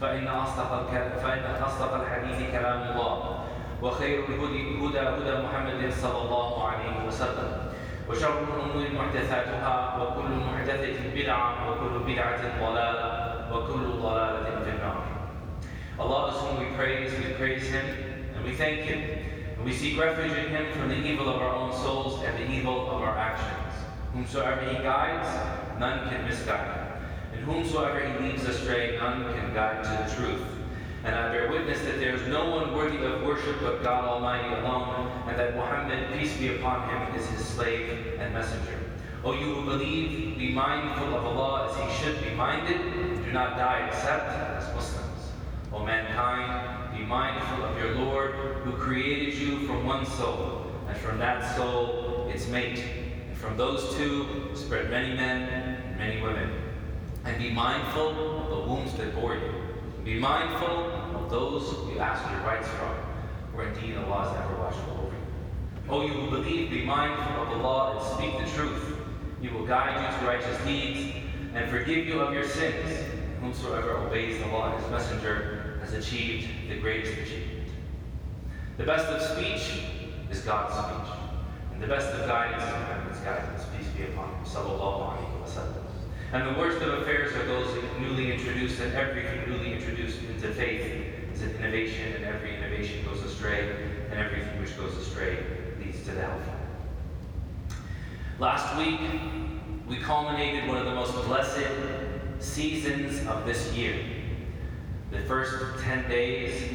فإن أصدق فإن أصدق الحديث كلام الله وخير الهدي هدى هدى محمد صلى الله عليه وسلم وشر الأمور محدثاتها وكل محدثة بدعة وكل بدعة ضلالة وكل ضلالة في النار Allah is whom we praise, we praise Him and we thank Him. And we seek refuge in Him from the evil of our own souls and the evil of our actions. Whomsoever He guides, none can misguide. And whomsoever He leads astray, none can guide to the truth. And I bear witness that there is no one worthy of worship but God Almighty alone, and that Muhammad, peace be upon him, is His slave and messenger. O you who believe, be mindful of Allah as He should be minded, do not die except as Muslims. O mankind, be mindful of your Lord who created you from one soul, and from that soul its mate. And from those two spread many men and many women. And be mindful of the wombs that bore you. Be mindful of those you ask your rights from, for indeed Allah is ever watchful over you. O you who believe, be mindful of the law and speak the truth. He will guide you to righteous deeds and forgive you of your sins. Whomsoever obeys Allah and His Messenger has achieved the greatest achievement. The best of speech is God's speech, and the best of guidance is Muhammad's guidance. Peace be upon him. Sallallahu. And the worst of affairs are those newly introduced, and everything newly introduced into faith is an innovation, and every innovation goes astray, and everything which goes astray leads to the hellfire. Last week, we culminated one of the most blessed seasons of this year. The first 10 days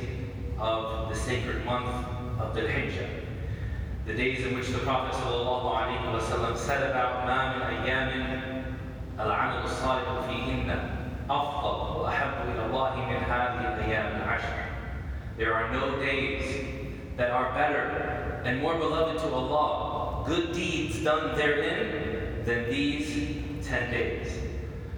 of the sacred month of Dhul Hijjah, the days in which the Prophet ﷺ said about Mamin Ayamin العمل الصالح فيهن أفضل وأحب إلى الله من هذه الأيام العشر. There are no days that are better and more beloved to Allah, good deeds done therein, than these 10 days.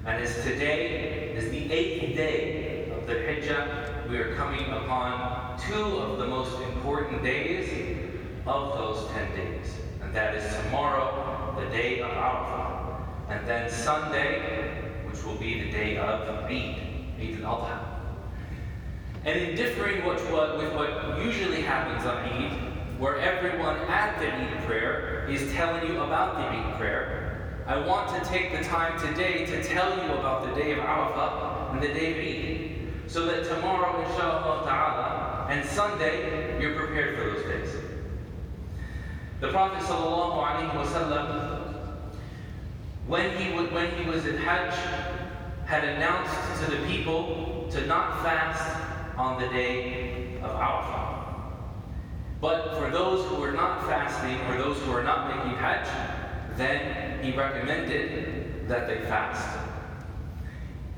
And as today is the eighth day of the Hijjah, we are coming upon two of the most important days of those 10 days. And that is tomorrow, the day of Arafah, and then Sunday, which will be the day of Eid, Eid al-Adha. And in differing what, what, with what usually happens on Eid, where everyone at the Eid prayer is telling you about the Eid prayer, I want to take the time today to tell you about the day of Arafah and the day of Eid, so that tomorrow, inshallah ta'ala, and Sunday, you're prepared for those days. The Prophet sallallahu alaihi wasallam, when he when he was in Hajj, had announced to the people to not fast on the day of Arafah. But for those who were not fasting or those who were not making Hajj, then he recommended that they fast.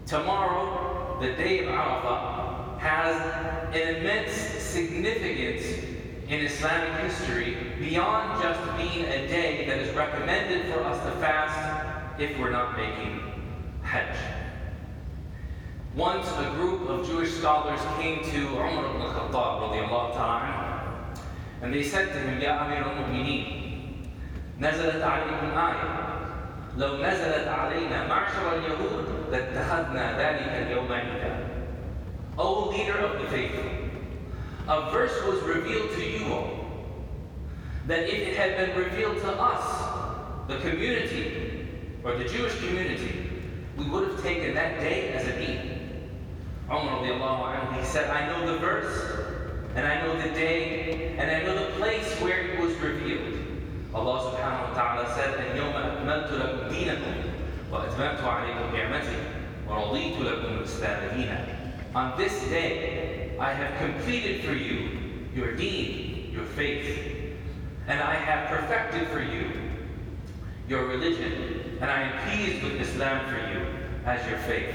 Tomorrow, the day of Arafah, has an immense significance in Islamic history beyond just being a day that is recommended for us to fast if we're not making Hajj. Once a group of Jewish scholars came to Umar ibn Khattab radiallahu ta'ala anhu, and they said to him, Ya Amir al-Mu'mineen, نزلت عليكم آية لو نزلت علينا معشر اليهود لاتخذنا ذلك اليوم عيدا O leader of the faithful, a verse was revealed to you all that if it had been revealed to us, the community, or the Jewish community, we would have taken that day as an Eid. Umar anhu, he said, I know the verse, and I know the day, and I know the place where it was revealed. Allah subhanahu wa ta'ala said, اليوم أكملت لكم دينكم وأتممت عليكم نعمتي ورضيت لكم الإسلام دينا. On this day, I have completed for you your deen, your faith, and I have perfected for you your religion, and I am pleased with Islam for you as your faith.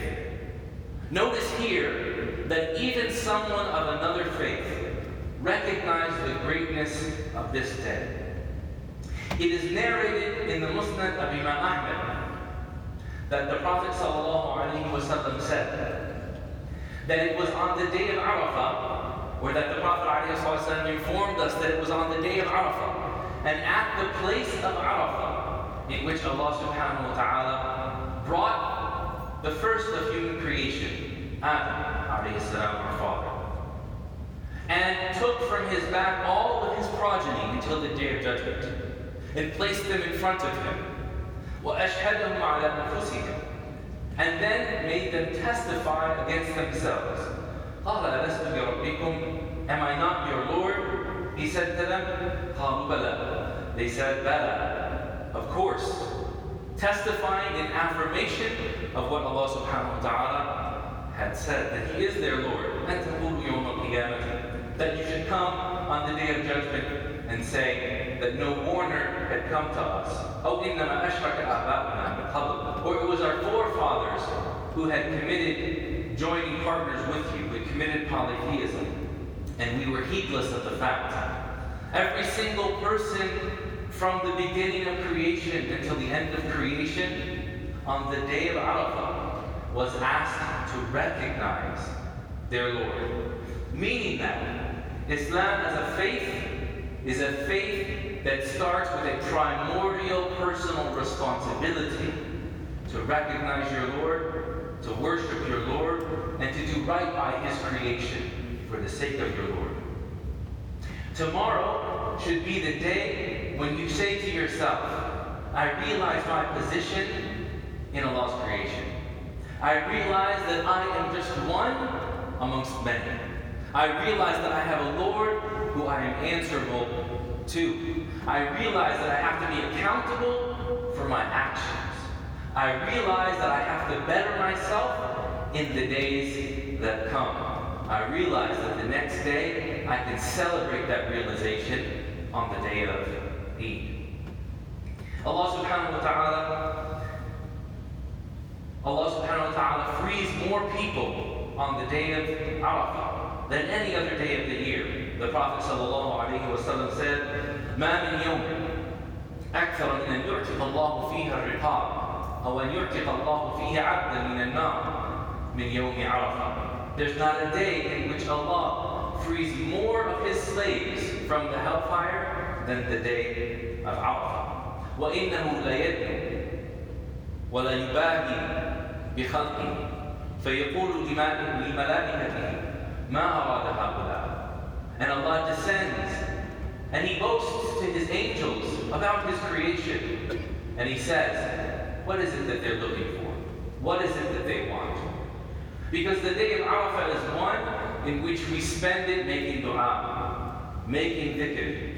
Notice here that even someone of another faith recognized the greatness of this day. It is narrated in the Musnad of Imam Ahmad that the Prophet ﷺ said that it was on the day of Arafah, or that the Prophet ﷺ informed us that it was on the day of Arafah, and at the place of Arafah, in which Allah subhanahu wa ta'ala brought the first of human creation, Adam salam, our father, and took from his back all of his progeny until the day of judgment and placed them in front of him. وَأَشْهَدَهُمْ عَلَى أَنفُسِهِمْ And then made them testify against themselves. قَالَ أَلَسْتُ بِرَبِّكُمْ Am I not your Lord? He said to them, قَالُوا بَلَى They said, بَلَى of course, testifying in affirmation of what Allah subhanahu wa ta'ala had said, that He is their Lord. That you should come on the day of judgment and say that no warner had come to us. Or it was our forefathers who had committed joining partners with you, who had committed polytheism, and we were heedless of the fact. Every single person from the beginning of creation until the end of creation, on the day of Arafah, was asked to recognize their Lord. Meaning that Islam as a faith is a faith that starts with a primordial personal responsibility to recognize your Lord, to worship your Lord, and to do right by His creation for the sake of your Lord. Tomorrow should be the day when you say to yourself, I realize my position in Allah's creation. I realize that I am just one amongst many. I realize that I have a Lord who I am answerable to. I realize that I have to be accountable for my actions. I realize that I have to better myself in the days that come. I realize that the next day I can celebrate that realization on the day of Eid. Allah subhanahu wa ta'ala Allah subhanahu wa ta'ala frees more people on the day of Arafah than any other day of the year. The Prophet ﷺ said, ما من يوم أكثر من أن يعتق الله فيها الرقاب أو أن يعتق الله فيه عبدا من النار من يوم عرفة. There's not a day in which Allah frees more of His slaves from the hellfire than the day of Arafah. وإنه ليدنو ولا يباهي بخلقه فيقول لملائكته and Allah descends and He boasts to His angels about His creation. And He says, What is it that they're looking for? What is it that they want? Because the day of Arafah is one in which we spend it making dua, making dhikr,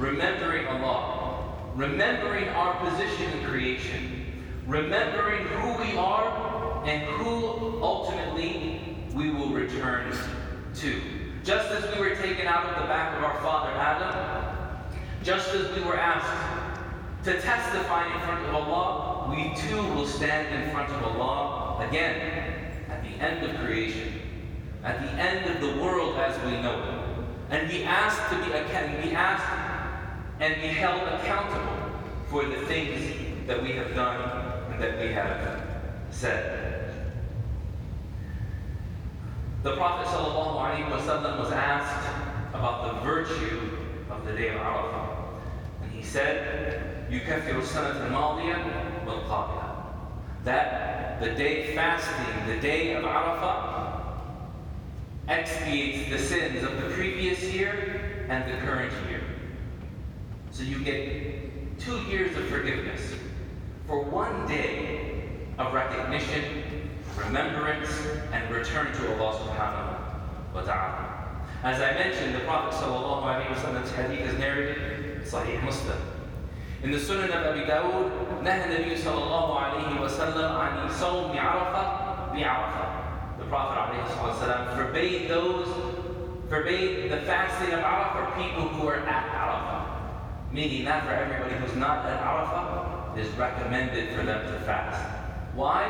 remembering Allah, remembering our position in creation, remembering who we are and who ultimately we will return to. Just as we were taken out of the back of our father Adam, just as we were asked to testify in front of Allah, we too will stand in front of Allah again at the end of creation, at the end of the world as we know it, and be asked to be, be asked and be held accountable for the things that we have done and that we have said. The Prophet ﷺ was asked about the virtue of the day of Arafah. And he said, يُكَفِّرُ السَّنَةَ الْمَاضِيَةَ وَالْقَابِلَةَ That the day fasting, the day of Arafah, expiates the sins of the previous year and the current year. So you get two years of forgiveness for one day of recognition remembrance, and return to Allah subhanahu wa ta'ala. As I mentioned, the Prophet sallallahu alayhi wa sallam's hadith is narrated in Sahih Muslim. In the Sunan of Abi Dawud, نهى النبي صلى الله عليه وسلم عن صوم عرفة بعرفة. The Prophet عليه الصلاة والسلام forbade those, forbade the fasting of Arafah for people who are at Arafah. Meaning not for everybody who's not at Arafah, is recommended for them to fast. Why?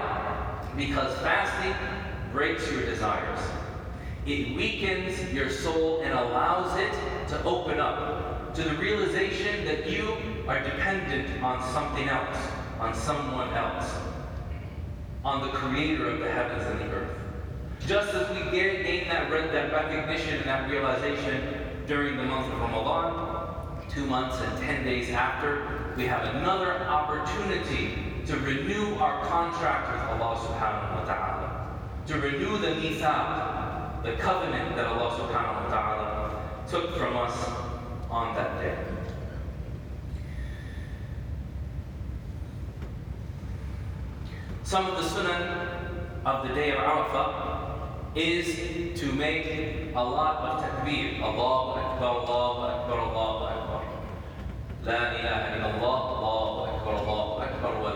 Because fasting breaks your desires. It weakens your soul and allows it to open up to the realization that you are dependent on something else, on someone else, on the creator of the heavens and the earth. Just as we gain that, that recognition and that realization during the month of Ramadan, two months and ten days after, we have another opportunity to renew our contract with Allah subhanahu wa ta'ala, to renew the mithaq, the covenant that Allah subhanahu wa ta'ala took from us on that day. Some of the sunnah of the day of Arafah is to make a lot of takbir. Allahu Akbar, Allahu Akbar, Allahu Akbar. La ilaha illallah, Allahu Akbar, Allahu Akbar, wa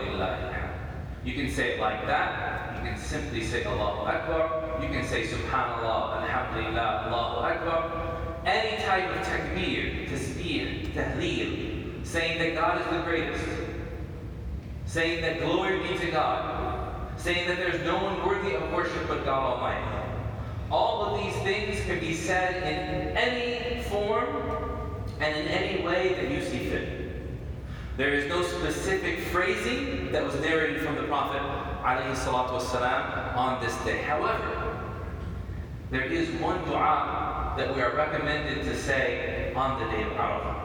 You can say it like that. You can simply say Allahu Akbar. You can say Subhanallah, Alhamdulillah, Allahu Akbar. Any type of takbir, tasbih, tahleel, saying that God is the greatest, saying that glory be to God, saying that there's no one worthy of worship but God Almighty. All of these things can be said in any form and in any way that you see fit. There is no specific phrasing that was narrated from the Prophet والسلام, on this day. However, there is one dua that we are recommended to say on the day of Arafah.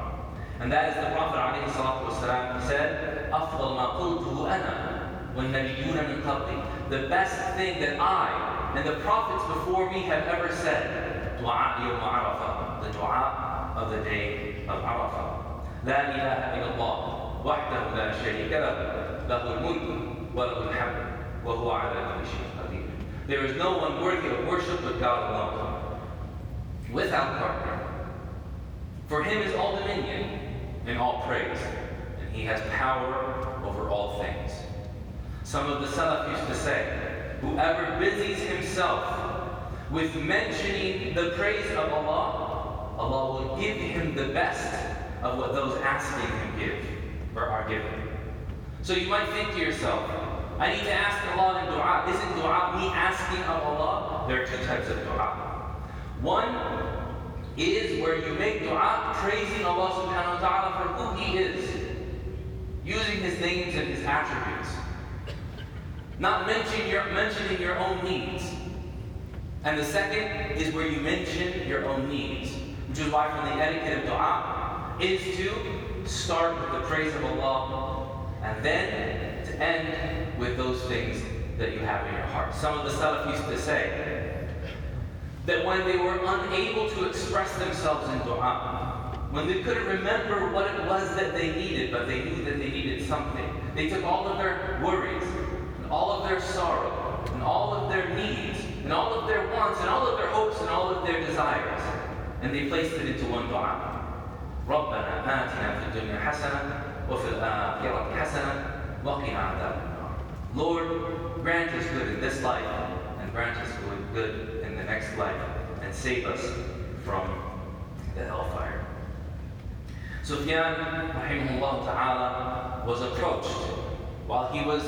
And that is the Prophet والسلام, said, أفضل ما قلته أنا وَالنَّبِيُّونَ مِنْ قَبْلِ The best thing that I and the prophets before me have ever said, دعاء يوم عرفة, the dua of the day of Arafah. لا إله إلا الله وحده لا شريك له له الملك وله الحمد وهو على كل شيء قدير. There is no one worthy of worship but God alone, without partner. For him is all dominion and all praise, and he has power over all things. Some of the Salaf used to say, whoever busies himself with mentioning the praise of Allah, Allah will give him the best of what those asking him give or are given. So you might think to yourself, I need to ask Allah in dua. Isn't dua me asking of Allah? There are two types of dua. One is where you make dua praising Allah subhanahu wa ta'ala for who He is, using His names and His attributes not mentioning your, mentioning your own needs. And the second is where you mention your own needs, which is why from the etiquette of dua is to start with the praise of Allah and then to end with those things that you have in your heart. Some of the Salaf used to say that when they were unable to express themselves in dua, when they couldn't remember what it was that they needed, but they knew that they needed something, they took all of their worries, and all of their sorrow, and all of their needs, and all of their wants, and all of their hopes, and all of their desires. And they placed it into one dua. ربنا آتنا في الدنيا حسنة وفي الآخرة حسنة وقنا عذاب النار. Lord, grant us good in this life and grant us good in the next life and save us from the hellfire. Sufyan, rahimahullah ta'ala, was approached while he was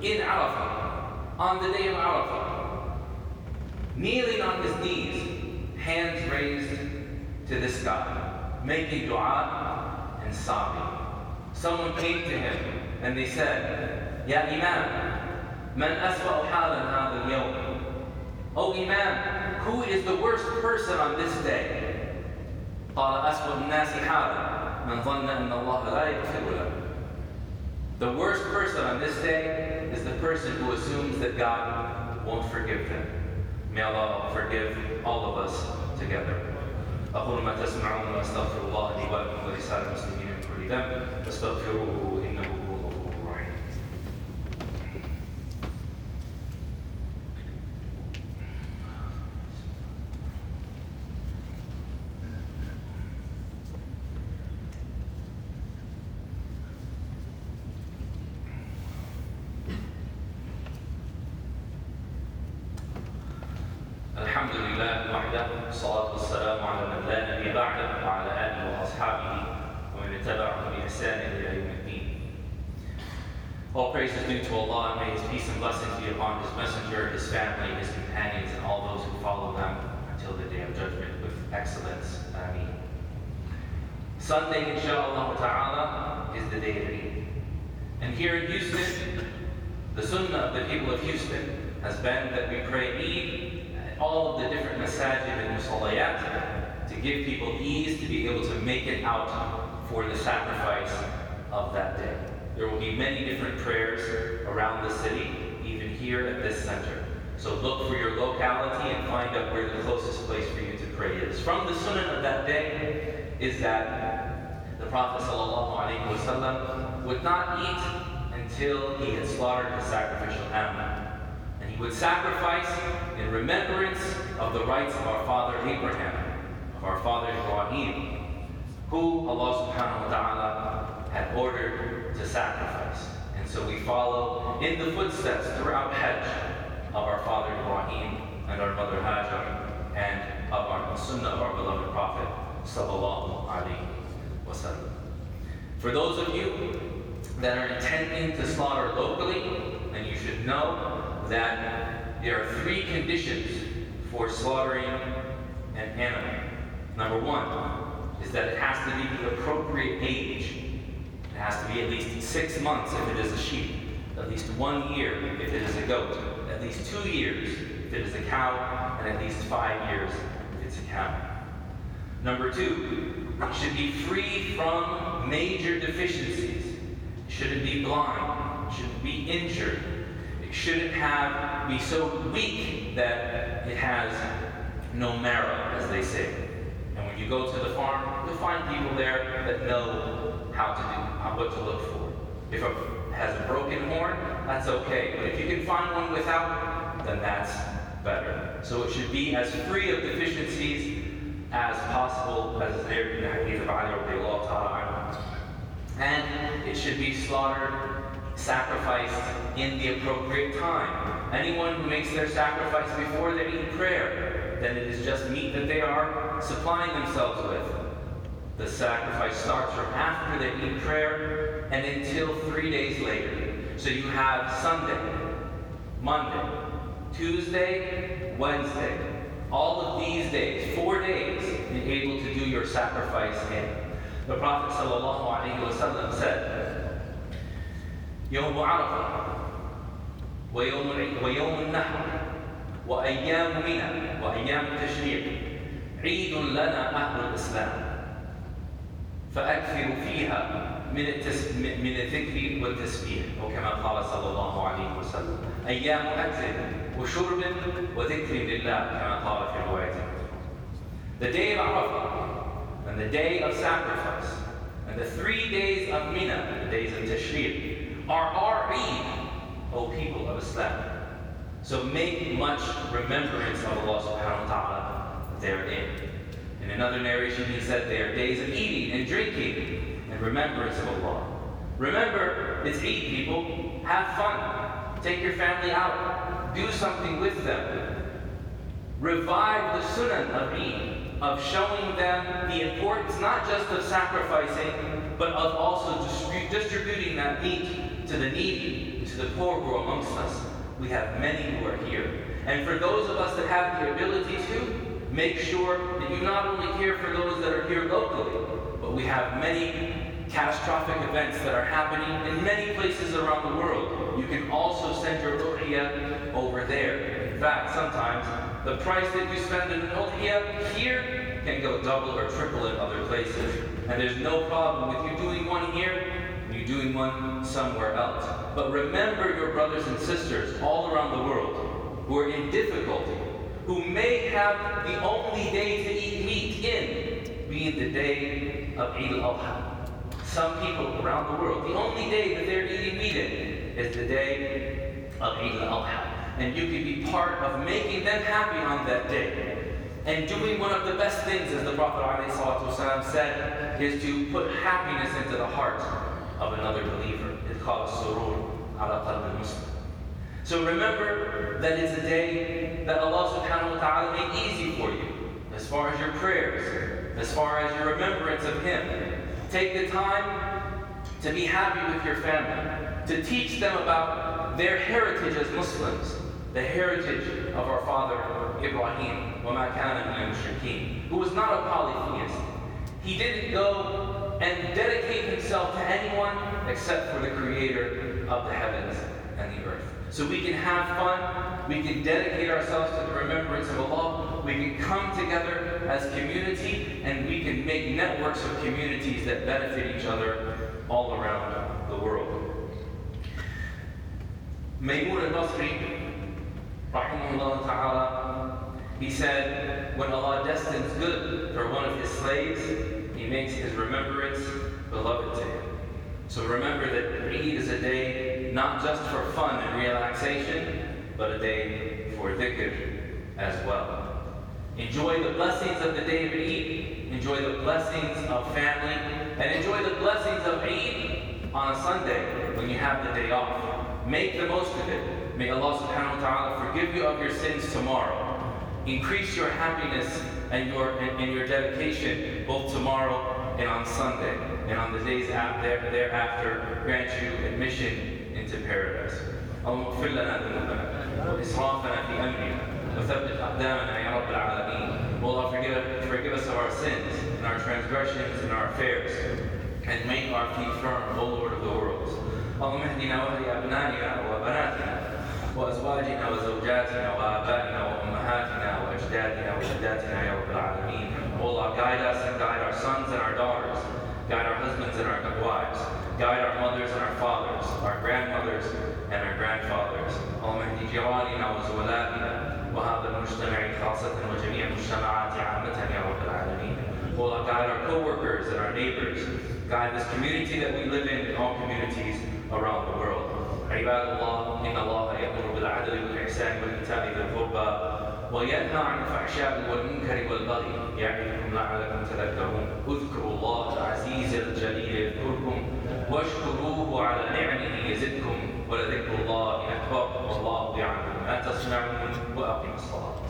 in Arafah, on the day of Arafah, kneeling on his knees, hands raised to the sky, making dua and sobbing. Someone came to him and they said, Ya Imam, man aswa'u halan hadha al-yawm. Oh Imam, who is the worst person on this day? قال أسوأ الناس حالا من ظن أن الله لا يغفر له the worst person on this day is the person who assumes that God won't forgive them. May Allah forgive all of us together. أقول ما تسمعون وأستغفر الله لي ولكم ولسائر المسلمين من كل ذنب فاستغفروه His family, His companions, and all those who follow them until the day of judgment with excellence. Ameen. Sunday, inshallah ta'ala, is the day of Eid. And here in Houston, the sunnah of the people of Houston has been that we pray Eid at all of the different masajid and musallayat to give people ease to be able to make it out for the sacrifice of that day. There will be many different prayers around the city, here at this center. So look for your locality and find out where the closest place for you to pray is. From the sunnah of that day is that the Prophet ﷺ would not eat until he had slaughtered his sacrificial animal. And he would sacrifice in remembrance of the rights of our father Abraham, of our father Ibrahim, who Allah subhanahu wa ta'ala had ordered to sacrifice. Follow in the footsteps throughout Hajj of our father Ibrahim and our mother Hajar and of our sunnah of our beloved Prophet sallallahu alaihi wasallam. For those of you that are intending to slaughter locally, then you should know that there are three conditions for slaughtering an animal. Number one is that it has to be the appropriate age. It has to be at least six months if it is a sheep, at least one year if it is a goat, at least two years if it is a cow, and at least five years if it's a cow. Number two, it should be free from major deficiencies. Shouldn't be blind. Shouldn't be injured. It shouldn't have be so weak that it has no marrow, as they say. And when you go to the farm, you'll find people there that know how to do, uh, what to look for. If it has a broken horn, that's okay. But if you can find one without, then that's better. So it should be as free of deficiencies as possible as there in the hadith of Ali radiallahu ta'ala And it should be slaughtered, sacrificed in the appropriate time. Anyone who makes their sacrifice before the Eid prayer, then it is just meat that they are supplying themselves with. The sacrifice starts from after the Eid prayer and until three days later. So you have Sunday, Monday, Tuesday, Wednesday, all of these days, four days, you're able to do your sacrifice in. The Prophet ﷺ said, يوم عرفة ويوم ويوم النحر وأيام منى وأيام التشريق عيد لنا أهل الإسلام فأكثروا فيها من التس... من الذكر والتسبيح وكما قال صلى الله عليه وسلم أيام أكل وشرب وذكر لله كما قال في روايته The day of Arafah and the day of sacrifice and the three days of Mina, the days of Tashriq, are our Eid, O people of Islam. So make much remembrance of Allah subhanahu wa ta'ala therein. In another narration, he said they are days of eating and drinking and remembrance of Allah. Remember, it's Eid, people. Have fun. Take your family out. Do something with them. Revive the sunnah of Eid, of showing them the importance not just of sacrificing, but of also distributing that meat to the needy, to the poor who are amongst us. We have many who are here. And for those of us that have the ability to, make sure that you not only care for those that are here locally, but we have many catastrophic events that are happening in many places around the world. You can also send your udhiyah over there. In fact, sometimes the price that you spend in an here can go double or triple in other places. And there's no problem with you doing one here and you doing one somewhere else. But remember your brothers and sisters all around the world who are in difficulty, who may have the only day to eat meat in being the day of Eid al-Adha. Some people around the world, the only day that they're eating meat in is the day of Eid al-Adha. And you can be part of making them happy on that day. And doing one of the best things, as the Prophet ﷺ said, is to put happiness into the heart of another believer. It's called surur ala qalb muslim So remember that it's a day that Allah subhanahu wa ta'ala made easy for you, as far as your prayers, as far as your remembrance of Him. Take the time to be happy with your family. to teach them about their heritage as Muslims, the heritage of our father Ibrahim, وَمَا كَانَ مِنَ الْمُشْرِكِينَ, who was not a polytheist. He didn't go and dedicate himself to anyone except for the creator of the heavens and the earth. So we can have fun, we can dedicate ourselves to the remembrance of Allah, we can come together as community, and we can make networks of communities that benefit each other all around the world. Maymun al-Basri, rahimahullah ta'ala, he said, when Allah destines good for one of his slaves, he makes his remembrance beloved to him. So remember that Eid is a day not just for fun and relaxation, but a day for dhikr as well. Enjoy the blessings of the day of Eid. Enjoy the blessings of family. And enjoy the blessings of Eid on a Sunday when you have the day off. Make the most of it. May Allah subhanahu wa ta'ala forgive you of your sins tomorrow. Increase your happiness and your, and, and your dedication both tomorrow and on Sunday. And on the days after, thereafter, grant you admission into paradise. اللهم اغفر لنا ذنوبنا وإسرافنا في أمرنا وثبت أقدامنا يا رب العالمين. Will Allah forgive, forgive us of our sins and our transgressions and our affairs and make our feet firm, O Lord of the worlds. اللهم اهدنا واهد أبنائنا وبناتنا وأزواجنا وزوجاتنا وآبائنا وأمهاتنا وأجدادنا وجداتنا يا رب العالمين. O Allah, guide us and guide our sons and our daughters. Guide our husbands and our wives. Guide our mothers and our fathers, our grandmothers and our grandfathers. اللهم اهد جيراننا وزملائنا وهذا المجتمع خاصة وجميع المجتمعات عامة يا رب العالمين. O Allah, guide our co-workers and our neighbors. Guide this community that we live in and all communities around the world. عباد الله إن الله يأمر بالعدل والإحسان وإيتاء ذي القربى وينهى عن الفحشاء والمنكر والبغي يعظكم لعلكم تذكرون اذكروا الله العزيز الجليل يذكركم واشكروه على نعمه يزدكم ولذكر الله أكبر. والله يعلم ما تصنعون وأقم الصلاة.